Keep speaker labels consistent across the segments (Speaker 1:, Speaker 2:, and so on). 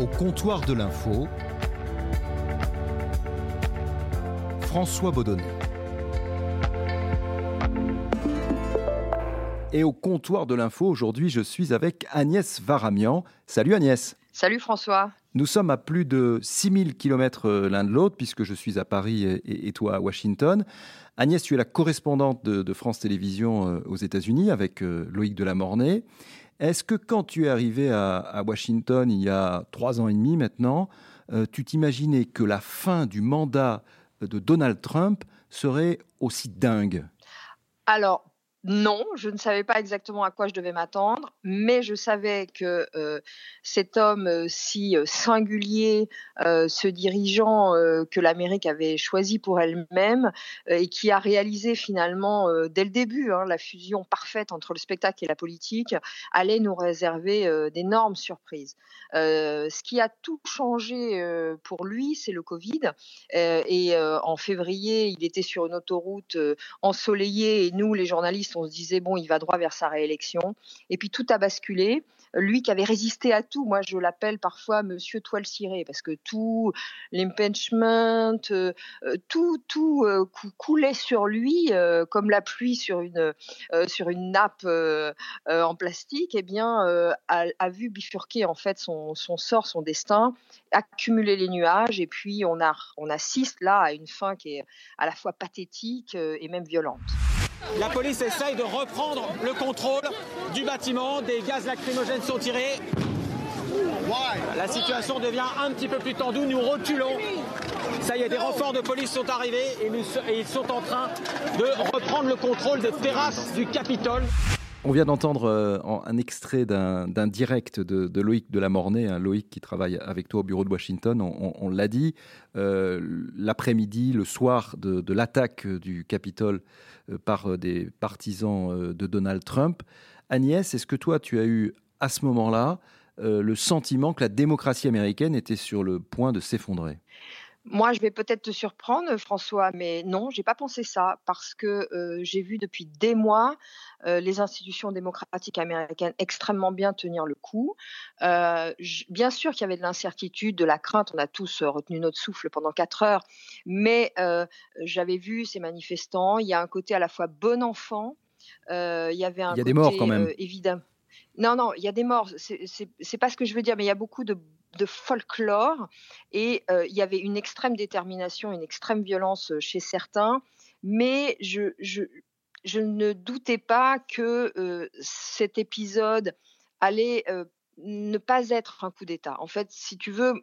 Speaker 1: Au comptoir de l'info, François Baudonnet. Et au comptoir de l'info, aujourd'hui, je suis avec Agnès Varamian. Salut Agnès.
Speaker 2: Salut François.
Speaker 1: Nous sommes à plus de 6000 km euh, l'un de l'autre, puisque je suis à Paris et, toi à Washington. Agnès, tu es la correspondante de, France Télévisions euh, aux États-Unis avec euh, Loïc Delamornay. Est-ce que quand tu es arrivé à, Washington il y a trois ans et demi maintenant, tu t'imaginais que la fin du mandat de Donald Trump serait aussi dingue?
Speaker 2: Non, je ne savais pas exactement à quoi je devais m'attendre, mais je savais que euh, cet homme euh, si euh, singulier, ce dirigeant que l'Amérique avait choisi pour elle-même et qui a réalisé finalement dès le début hein, la fusion parfaite entre le spectacle et la politique, allait nous réserver d'énormes surprises. ce qui a tout changé pour lui, c'est le Covid. et en février, il était sur une autoroute ensoleillée et nous, les journalistes, on se disait, bon, il va droit vers sa réélection. Et puis tout a basculé lui qui avait résisté à tout. Moi, je l'appelle parfois Monsieur Toile cirée parce que tout l'impeachment, euh, euh, tout, tout euh, coulait sur lui comme la pluie sur une sur une nappe en plastique. Et eh bien, a, vu bifurquer en fait son, son, sort, son destin, accumuler les nuages. Et puis, on a on assiste là à une fin qui est à la fois pathétique et même violente.
Speaker 3: La police essaye de reprendre le contrôle du bâtiment. Des gaz lacrymogènes sont tirés. La situation devient un petit peu plus tendue. Nous reculons. Ça y est, des renforts de police sont arrivés et, ils sont en train de reprendre le contrôle des terrasses du Capitole.
Speaker 1: On vient d'entendre euh, un extrait d'un direct de, de, Loïc Delamornay, un Loïc qui travaille avec toi au bureau de Washington. On, l'a dit, euh, l'après-midi, le soir de, l'attaque du Capitole euh, par des partisans de Donald Trump. Agnès, est-ce que toi, tu as eu à ce moment-là le sentiment que la démocratie américaine était sur le point de s'effondrer?
Speaker 2: Moi, je vais peut-être te surprendre, François, mais non, j'ai pas pensé ça parce que euh, j'ai vu depuis des mois euh, les institutions démocratiques américaines extrêmement bien tenir le coup. Euh, bien sûr qu'il y avait de l'incertitude, de la crainte. On a tous retenu notre souffle pendant quatre heures, mais j'avais vu ces manifestants. Il y a un côté à la fois bon enfant. il y avait un
Speaker 1: il y a des morts quand même.
Speaker 2: évidemment. Non, non, il y a des morts. C'est pas ce que je veux dire, mais il y a beaucoup de de folklore et euh, il y avait une extrême détermination, une extrême violence euh, chez certains, mais je, ne doutais pas que euh, cet épisode allait ne pas être un coup d'État. En fait, si tu veux,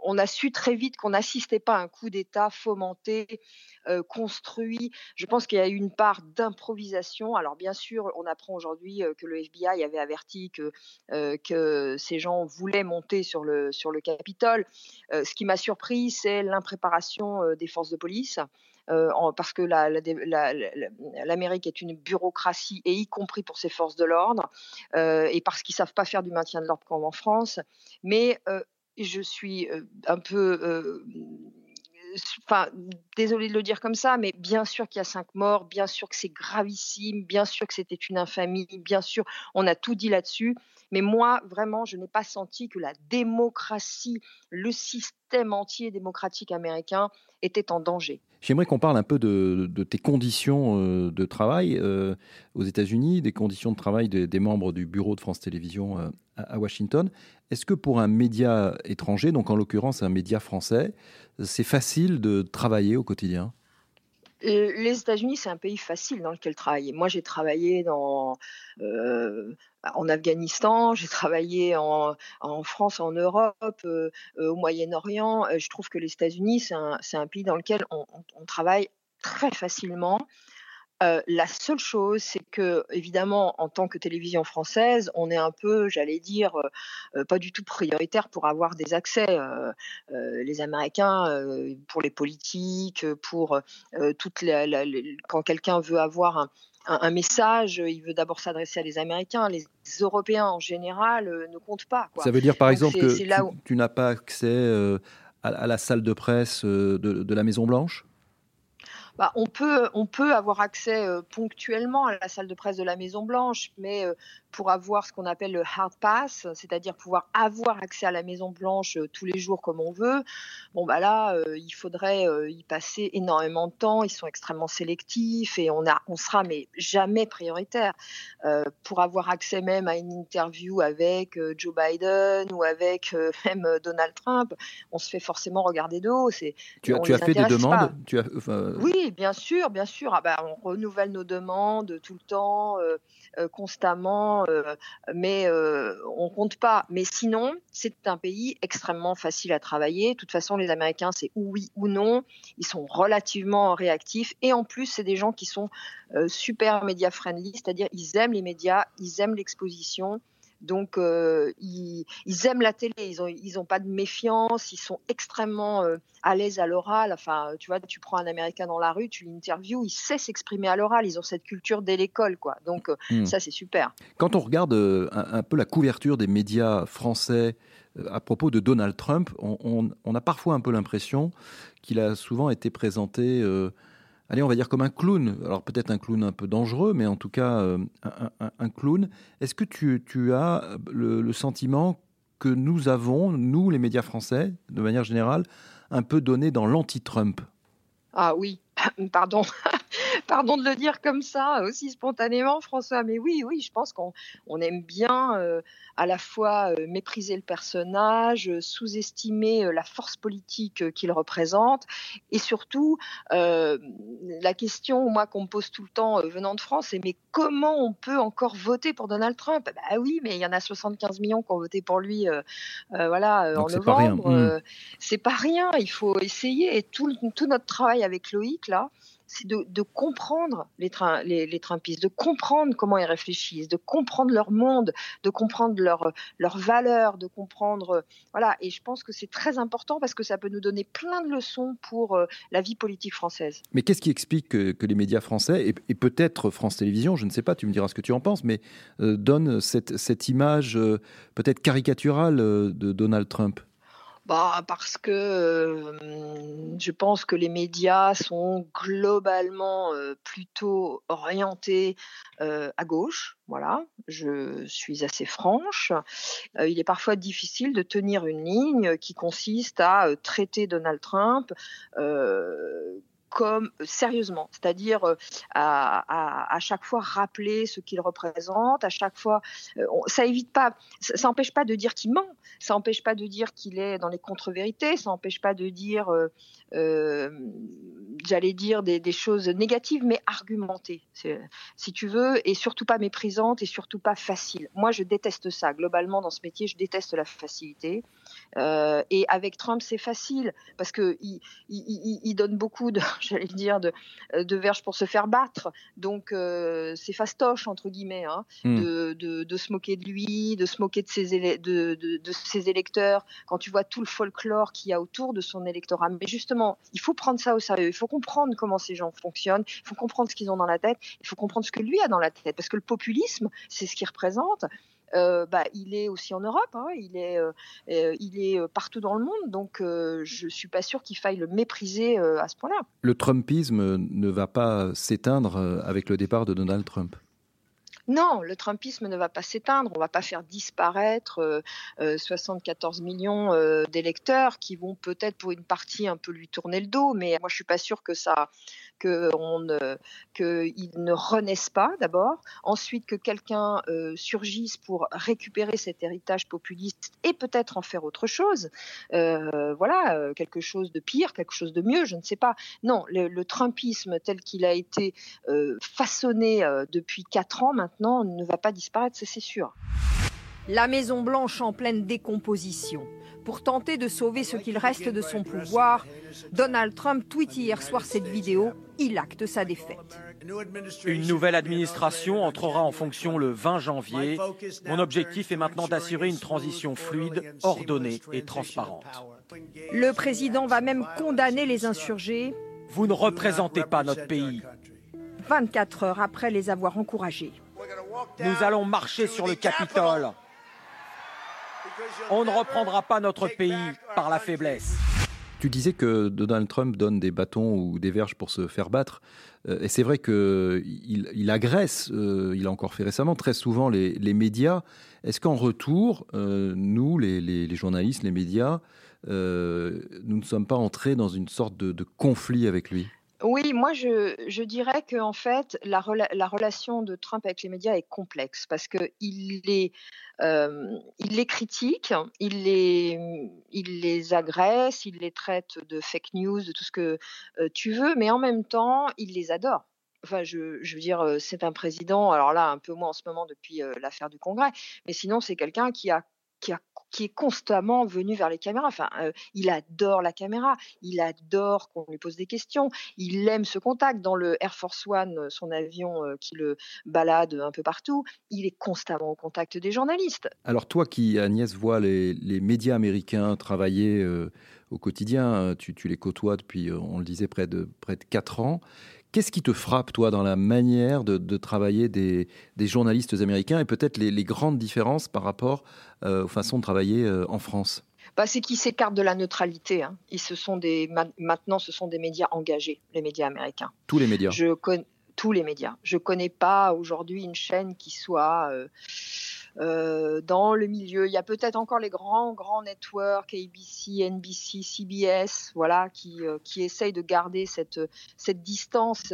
Speaker 2: on a su très vite qu'on n'assistait pas à un coup d'État fomenté, euh, construit. Je pense qu'il y a eu une part d'improvisation. Alors bien sûr, on apprend aujourd'hui euh, que le FBI avait averti que, euh, que ces gens voulaient monter sur le, sur le Capitole. ce qui m'a surpris, c'est l'impréparation des forces de police. Parce que l'Amérique est une bureaucratie, et y compris pour ses forces de l'ordre, et parce qu'ils savent pas faire du maintien de l'ordre comme en France. Mais je suis un peu enfin, désolé de le dire comme ça, mais bien sûr qu'il y a cinq morts, bien sûr que c'est gravissime, bien sûr que c'était une infamie, bien sûr, on a tout dit là-dessus. Mais moi, vraiment, je n'ai pas senti que la démocratie, le système entier démocratique américain était en danger.
Speaker 1: J'aimerais qu'on parle un peu de, tes conditions euh, de travail euh, aux États-Unis, des conditions de travail des, membres du bureau de France Télévisions euh, à Washington. Est-ce que pour un média étranger, donc en l'occurrence un média français, c'est facile de travailler au quotidien?
Speaker 2: Les États-Unis, c'est un pays facile dans lequel travailler. Moi, j'ai travaillé euh, en Afghanistan, j'ai travaillé en, France, en Europe, euh, au Moyen-Orient. Euh, je trouve que les États-Unis, c'est un, pays dans lequel on travaille très facilement. Euh, la seule chose, c'est que, évidemment, en tant que télévision française, on est un peu, j'allais dire, euh, euh, pas du tout prioritaire pour avoir des accès. les Américains, pour les politiques, pour toutes les, quand quelqu'un veut avoir un, message, il veut d'abord s'adresser à les Américains. Les Européens, en général, ne comptent pas.
Speaker 1: Ça veut dire, par exemple, que tu, n'as pas accès à, la salle de presse de la Maison-Blanche
Speaker 2: bah, on, peut, on peut avoir accès euh, ponctuellement à la salle de presse de la Maison Blanche, mais euh, pour avoir ce qu'on appelle le hard pass, c'est-à-dire pouvoir avoir accès à la Maison Blanche tous les jours comme on veut. Bon bah là, il faudrait y passer énormément de temps. Ils sont extrêmement sélectifs et on a, on sera mais jamais prioritaire pour avoir accès même à une interview avec Joe Biden ou avec même Donald Trump. On se fait forcément regarder de haut. C'est
Speaker 1: tu as, tu as fait des demandes tu as,
Speaker 2: Oui, bien sûr, bien sûr. Ah bah, on renouvelle nos demandes tout le temps, euh, euh, constamment, euh, mais on compte pas. Mais sinon, c'est un pays extrêmement facile à travailler. De toute façon, les Américains, c'est oui ou non. Ils sont relativement réactifs et en plus, c'est des gens qui sont super média friendly, c'est-à-dire ils aiment les médias, ils aiment l'exposition. Donc, euh, ils, aiment la télé, ils n'ont ils ont pas de méfiance, ils sont extrêmement euh, à l'aise à l'oral. Enfin, tu vois, tu prends un Américain dans la rue, tu l'interviews, il sait s'exprimer à l'oral. Ils ont cette culture dès l'école, quoi. Donc, euh, hmm. ça, c'est super.
Speaker 1: Quand on regarde un, peu la couverture des médias français à propos de Donald Trump, on, on a parfois un peu l'impression qu'il a souvent été présenté allez, on va dire comme un clown. Alors peut-être un clown un peu dangereux, mais en tout cas euh, un, clown. Est-ce que tu, as le, sentiment que nous avons, nous les médias français, de manière générale, un peu donné dans l'anti-Trump?
Speaker 2: Ah oui, pardon. Pardon de le dire comme ça, aussi spontanément, François, mais oui, oui, je pense qu'on aime bien euh, à la fois euh, mépriser le personnage, euh, sous-estimer la force politique qu'il représente, et surtout, la question, moi, qu'on me pose tout le temps venant de France, c'est mais comment on peut encore voter pour Donald Trump? Bah oui, mais il y en a 75 millions qui ont voté pour lui, voilà, en novembre. Hmm. C'est pas, rien. Il faut essayer. Et tout, tout notre travail avec Loïc là c'est de, comprendre les, les, Trumpistes, de comprendre comment ils réfléchissent, de comprendre leur monde, de comprendre leurs leur valeurs, de comprendre. Voilà, et je pense que c'est très important parce que ça peut nous donner plein de leçons pour euh, la vie politique française.
Speaker 1: Mais qu'est-ce qui explique que, les médias français, et, peut-être France Télévisions, je ne sais pas, tu me diras ce que tu en penses, mais euh, donnent cette, image euh, peut-être caricaturale de Donald Trump?
Speaker 2: Bah, parce que je pense que les médias sont globalement plutôt orientés à gauche. Voilà, je suis assez franche. il est parfois difficile de tenir une ligne qui consiste à traiter Donald Trump comme sérieusement, c'est-à-dire à, à, chaque fois rappeler ce qu'il représente, à chaque fois, ça évite pas, ça, n'empêche pas de dire qu'il ment, ça n'empêche pas de dire qu'il est dans les contre-vérités, ça n'empêche pas de dire, j'allais dire des, des, choses négatives, mais argumentées, si tu veux, et surtout pas méprisantes et surtout pas faciles. Moi, je déteste ça. Globalement, dans ce métier, je déteste la facilité. Euh, et avec Trump, c'est facile parce que il, il, il, donne beaucoup de, j'allais dire, de, de verges pour se faire battre. Donc euh, c'est fastoche entre guillemets hein, hmm. de, de, de, se moquer de lui, de se moquer de ses, de, ses électeurs. Quand tu vois tout le folklore qu'il y a autour de son électorat, mais justement, il faut prendre ça au sérieux. Il faut comprendre comment ces gens fonctionnent. Il faut comprendre ce qu'ils ont dans la tête. Il faut comprendre ce que lui a dans la tête parce que le populisme, c'est ce qu'il représente. Euh, bah, il est aussi en Europe, hein, il est, euh, euh, il est partout dans le monde, donc je ne suis pas sûr qu'il faille le mépriser à ce point-là.
Speaker 1: Le Trumpisme ne va pas s'éteindre avec le départ de Donald Trump
Speaker 2: non, le Trumpisme ne va pas s'éteindre. On ne va pas faire disparaître 74 millions d'électeurs qui vont peut-être pour une partie un peu lui tourner le dos. Mais moi, je suis pas sûre que ça, qu'ils ne renaissent pas d'abord, ensuite que quelqu'un euh, surgisse pour récupérer cet héritage populiste et peut-être en faire autre chose, euh, voilà, euh, quelque chose de pire, quelque chose de mieux, je ne sais pas. Non, le, Trumpisme tel qu'il a été façonné depuis quatre ans maintenant ne va pas disparaître, c'est sûr.
Speaker 4: La Maison Blanche en pleine décomposition. Pour tenter de sauver ce qu'il reste de son pouvoir, Donald Trump tweet hier soir cette vidéo. Il acte sa défaite.
Speaker 5: Une nouvelle administration entrera en fonction le 20 janvier. Mon objectif est maintenant d'assurer une transition fluide, ordonnée et transparente.
Speaker 4: Le président va même condamner les insurgés.
Speaker 5: Vous ne représentez pas notre pays.
Speaker 4: 24 heures après les avoir encouragés.
Speaker 5: Nous allons marcher sur le Capitole. On ne reprendra pas notre pays par la faiblesse.
Speaker 1: Tu disais que Donald Trump donne des bâtons ou des verges pour se faire battre. et c'est vrai qu'il il agresse, il a encore fait récemment, très souvent les, médias. Est-ce qu'en retour, nous, les, journalistes, les médias, nous ne sommes pas entrés dans une sorte de conflit avec lui?
Speaker 2: Oui, moi je, dirais que en fait la, relation de Trump avec les médias est complexe parce que il les, les critique, il les, agresse, il les traite de fake news, de tout ce que tu veux, mais en même temps il les adore. Enfin, je, veux dire, c'est un président, alors là, un peu moins en ce moment depuis l'affaire du Congrès, mais sinon, c'est quelqu'un qui a qui, qui, est constamment venu vers les caméras. Enfin, euh, il adore la caméra, il adore qu'on lui pose des questions, il aime ce contact. Dans le Air Force One, euh, son avion euh, qui le balade un peu partout, il est constamment au contact des journalistes.
Speaker 1: Alors toi qui, Agnès, vois les, les médias américains travailler au quotidien, tu, tu, les côtoies depuis, on le disait, près de, près de 4 ans. Qu'est-ce qui te frappe, toi, dans la manière de, travailler des, journalistes américains et peut-être les, grandes différences par rapport euh, aux façons de travailler euh, en France?
Speaker 2: Bah, c'est qu'ils s'écartent de la neutralité. Hein. Ils se sont des, maintenant, ce sont des médias engagés, les médias américains.
Speaker 1: Tous les médias.
Speaker 2: Je connais tous les médias. Je connais pas aujourd'hui une chaîne qui soit euh, euh, dans le milieu. Il y a peut-être encore les grands, grands networks, ABC, NBC, CBS, voilà, qui, euh, qui essayent de garder cette, cette distance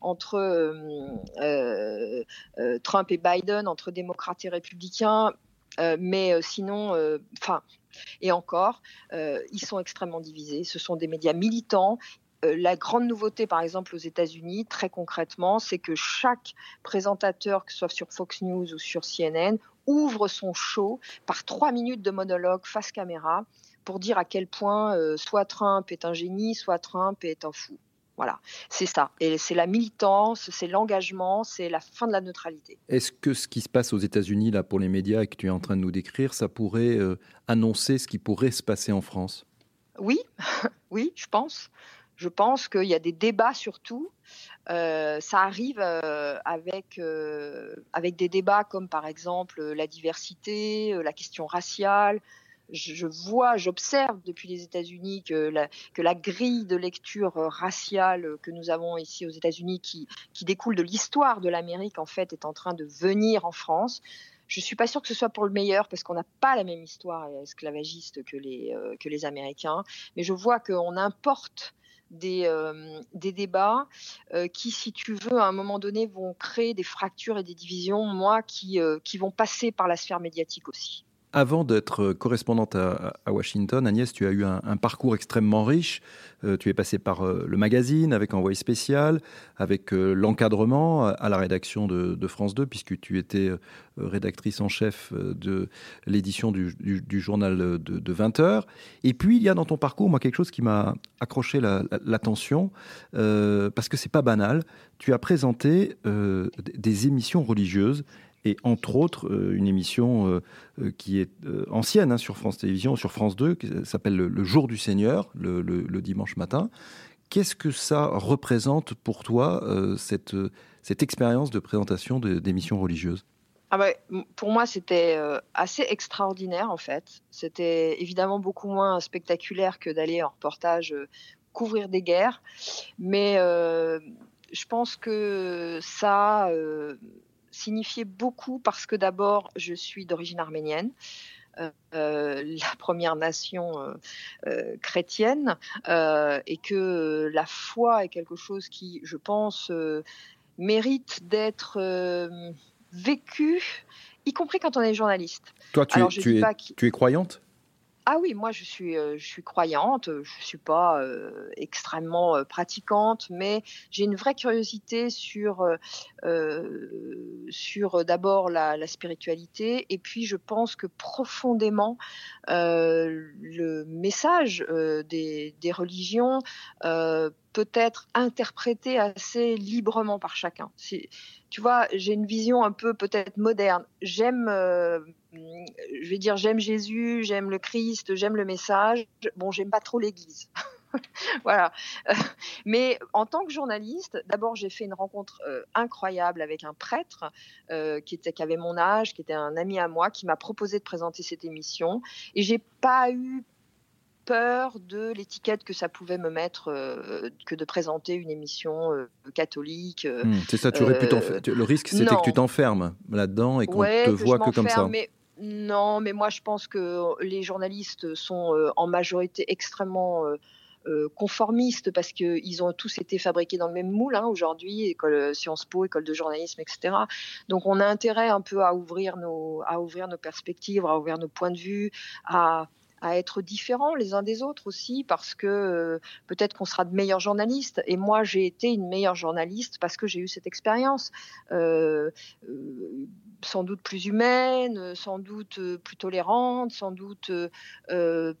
Speaker 2: entre euh, Trump et Biden, entre démocrates et républicains. mais sinon, enfin, et encore, ils sont extrêmement divisés. Ce sont des médias militants la grande nouveauté, par exemple, aux États-Unis, très concrètement, c'est que chaque présentateur, que ce soit sur Fox News ou sur CNN, ouvre son show par trois minutes de monologue face caméra pour dire à quel point euh, soit Trump est un génie, soit Trump est un fou. Voilà, c'est ça. Et c'est la militance, c'est l'engagement, c'est la fin de la neutralité.
Speaker 1: Est-ce que ce qui se passe aux États-Unis là pour les médias que tu es en train de nous décrire, ça pourrait euh, annoncer ce qui pourrait se passer en France?
Speaker 2: Oui, oui, je pense. Je pense qu'il y a des débats surtout euh, ça arrive euh, avec, euh, avec des débats comme par exemple la diversité, la question raciale. Je, vois, j'observe depuis les États-Unis que la, grille de lecture raciale que nous avons ici aux États-Unis, qui, découle de l'histoire de l'Amérique, en fait, est en train de venir en France. Je suis pas sûre que ce soit pour le meilleur parce qu'on n'a pas la même histoire esclavagiste que les, que les Américains, mais je vois qu'on importe des, euh, des débats euh, qui, si tu veux, à un moment donné, vont créer des fractures et des divisions, moi, qui, euh, qui vont passer par la sphère médiatique aussi.
Speaker 1: Avant d'être correspondante à, Washington, Agnès, tu as eu un, parcours extrêmement riche. Euh, tu es passé par euh, le magazine avec Envoyé spécial, avec euh, l'encadrement à la rédaction de, France 2, puisque tu étais rédactrice en chef de l'édition du, journal de, 20 heures. Et puis, il y a dans ton parcours, moi, quelque chose qui m'a accroché l'attention, parce que c'est pas banal. Tu as présenté des émissions religieuses et entre autres euh, une émission euh, euh, qui est ancienne hein, sur France Télévisions, sur France 2, qui s'appelle le, Jour du Seigneur, le, dimanche matin. Qu'est-ce que ça représente pour toi, cette, cette expérience de présentation d'émissions religieuses?
Speaker 2: Ah bah, pour moi, c'était assez extraordinaire en fait. C'était évidemment beaucoup moins spectaculaire que d'aller en reportage couvrir des guerres, mais je pense que ça signifiait beaucoup parce que d'abord, je suis d'origine arménienne. Euh, euh, la première nation euh, chrétienne et que la foi est quelque chose qui, je pense, mérite d'être vécu, y compris quand on est journaliste.
Speaker 1: Toi, tu, es, tu es croyante?
Speaker 2: Ah oui, moi je suis, euh, je suis croyante, je suis pas euh, extrêmement euh, pratiquante, mais j'ai une vraie curiosité sur, sur d'abord la, spiritualité, et puis je pense que profondément le message des, des, religions peut être interprété assez librement par chacun. Tu vois, j'ai une vision un peu peut-être moderne. J'aime je vais dire j'aime Jésus, j'aime le Christ, j'aime le message. Bon, j'aime pas trop l'Église. voilà. mais en tant que journaliste, d'abord j'ai fait une rencontre euh, incroyable avec un prêtre euh, qui avait mon âge, qui était un ami à moi, qui m'a proposé de présenter cette émission. Et j'ai pas eu peur de l'étiquette que ça pouvait me mettre que de présenter une émission catholique.
Speaker 1: Hmm, c'est ça, tu aurais pu Le risque, c'était que tu t'enfermes là-dedans et qu'on te voit que comme ça.
Speaker 2: Non, mais moi je pense que les journalistes sont en majorité extrêmement euh, conformistes parce qu'ils ont tous été fabriqués dans le même moule hein, aujourd'hui, école euh, Sciences Po, école de journalisme, etc. Donc on a intérêt un peu à ouvrir nos, à ouvrir nos perspectives, à ouvrir nos points de vue, à à être différents les uns des autres aussi, parce que euh, peut-être qu'on sera de meilleurs journalistes. Et moi, j'ai été une meilleure journaliste parce que j'ai eu cette expérience, euh, euh, sans doute plus humaine, sans doute plus tolérante, sans doute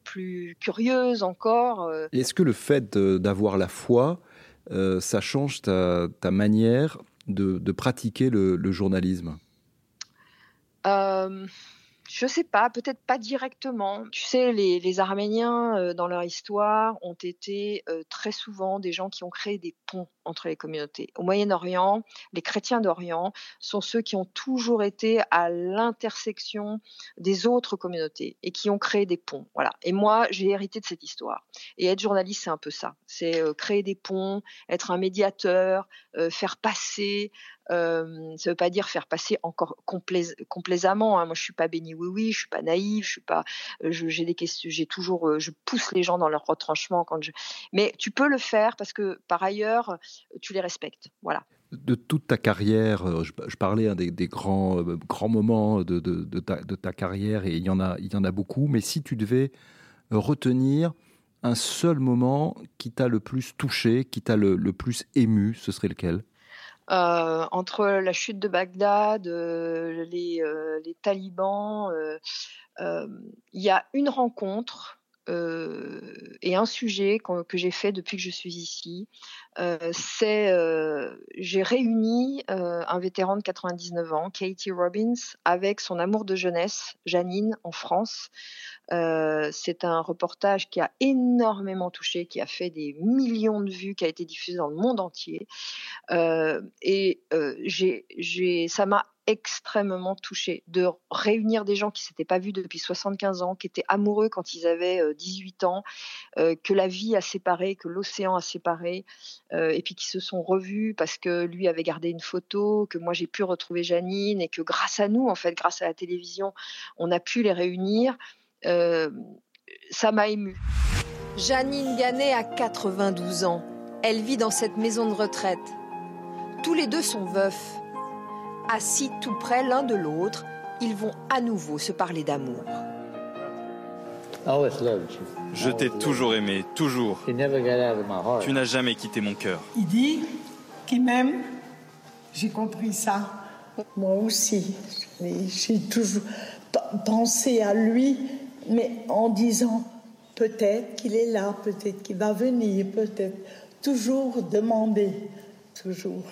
Speaker 2: plus curieuse encore.
Speaker 1: Est-ce que le fait d'avoir la foi, ça change ta, manière de, pratiquer le, le journalisme?
Speaker 2: Je sais pas, peut-être pas directement. Tu sais, les, Arméniens, euh, dans leur histoire, ont été euh, très souvent des gens qui ont créé des ponts entre les communautés. Au Moyen-Orient, les chrétiens d'Orient sont ceux qui ont toujours été à l'intersection des autres communautés et qui ont créé des ponts. Voilà. Et moi, j'ai hérité de cette histoire. Et être journaliste, c'est un peu ça. C'est euh, créer des ponts, être un médiateur, faire passer euh, ça veut pas dire faire passer encore complaisamment. Hein. Moi, je suis pas béni oui oui, je suis pas naïve, je suis pas. Euh, j'ai des questions, j'ai toujours, euh, je pousse les gens dans leur retranchement quand je. Mais tu peux le faire parce que par ailleurs, tu les respectes. Voilà.
Speaker 1: De toute ta carrière, euh, je, parlais hein, des, grands grands moments de, de, ta, de, ta, carrière et il y en a il y en a beaucoup. Mais si tu devais retenir un seul moment qui t'a le plus touché, qui t'a le, le plus ému, ce serait lequel?
Speaker 2: Euh, entre la chute de Bagdad, euh, les, euh, les, talibans, il y a une rencontre et un sujet que j'ai fait depuis que je suis ici. c'est j'ai réuni un vétéran de 99 ans, Katie Robbins, avec son amour de jeunesse, Janine, en France. C'est un reportage qui a énormément touché, qui a fait des millions de vues, qui a été diffusé dans le monde entier. Et j'ai, ça m'a extrêmement touché de réunir des gens qui s'étaient pas vus depuis 75 ans, qui étaient amoureux quand ils avaient 18 ans, que la vie a séparé, que l'océan a séparé, et puis qui se sont revus parce que lui avait gardé une photo, que moi j'ai pu retrouver Janine, et que grâce à nous, en fait, grâce à la télévision, on a pu les réunir. Euh, ça m'a ému.
Speaker 4: Janine Gannet a 92 ans. Elle vit dans cette maison de retraite. Tous les deux sont veufs. Assis tout près l'un de l'autre, ils vont à nouveau se parler d'amour.
Speaker 6: Je t'ai toujours aimé, toujours. Tu n'as jamais quitté mon cœur.
Speaker 7: Il dit qu'il m'aime. J'ai compris ça. Moi aussi. J'ai toujours pensé à lui mais en disant peut-être qu'il est là, peut-être qu'il va venir, peut-être toujours demander, toujours.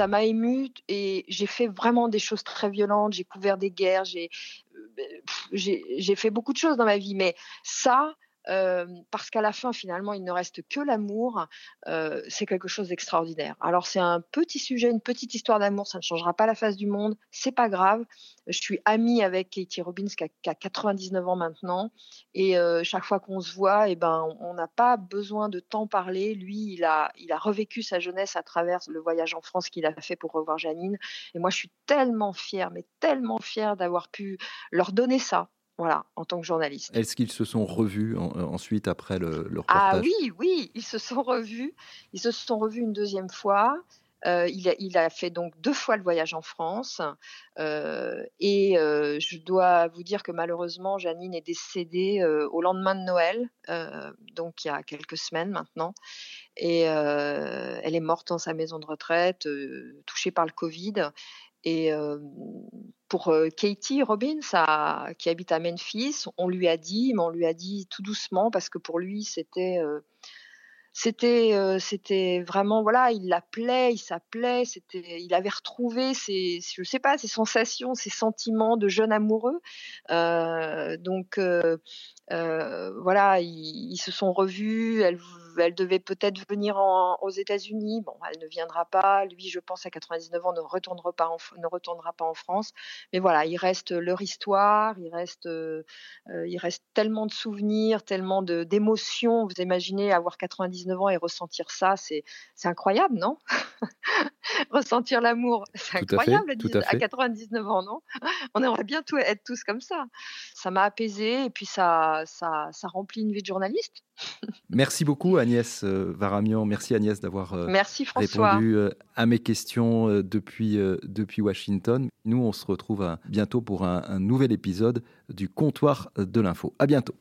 Speaker 2: Ça m'a ému et j'ai fait vraiment des choses très violentes. J'ai couvert des guerres, j'ai j'ai fait beaucoup de choses dans ma vie, mais ça, parce qu'à la fin, finalement, il ne reste que l'amour, c'est quelque chose d'extraordinaire. Alors, c'est un petit sujet, une petite histoire d'amour, ça ne changera pas la face du monde, c'est pas grave. Je suis amie avec Katie Robbins qui a, 99 ans maintenant, et chaque fois qu'on se voit, eh ben, on n'a pas besoin de tant parler. Lui, il a, il a revécu sa jeunesse à travers le voyage en France qu'il a fait pour revoir Janine, et moi, je suis tellement fière, mais tellement fière d'avoir pu leur donner ça voilà, en tant que journaliste.
Speaker 1: Est-ce qu'ils se sont revus euh, ensuite après le, le,
Speaker 2: ah reportage? Ah oui, oui, ils se sont revus. Ils se sont revus une deuxième fois. Euh, il, a, il, a, fait donc deux fois le voyage en France. Euh, et je dois vous dire que malheureusement, Janine est décédée au lendemain de Noël, donc il y a quelques semaines maintenant. Et elle est morte dans sa maison de retraite, touchée par le Covid. Et pour Katie Robbins, qui habite à Memphis, on lui a dit, mais on lui a dit tout doucement parce que pour lui, c'était c'était vraiment voilà il l'appelait il s'appelait il avait retrouvé ses je sais pas ses sensations ses sentiments de jeune amoureux. Donc voilà ils, se sont revus elle elle devait peut-être venir aux États-Unis. Bon, elle ne viendra pas. Lui, je pense, à 99 ans, ne retournera pas en, ne retournera pas en France. Mais voilà, il reste leur histoire, il reste, euh, il reste tellement de souvenirs, tellement d'émotions. Vous imaginez avoir 99 ans et ressentir ça, c'est incroyable, non? Ressentir l'amour, c'est incroyable à, 99 ans, non? On aimerait bien tout, être tous comme ça. Ça m'a apaisé et puis ça, ça, ça remplit une vie de journaliste.
Speaker 1: Merci beaucoup Agnès euh, Varamian. Merci Agnès d'avoir
Speaker 2: euh, répondu
Speaker 1: euh, à mes questions depuis, depuis Washington. Nous, on se retrouve bientôt pour un, un nouvel épisode du comptoir de l'info. À bientôt.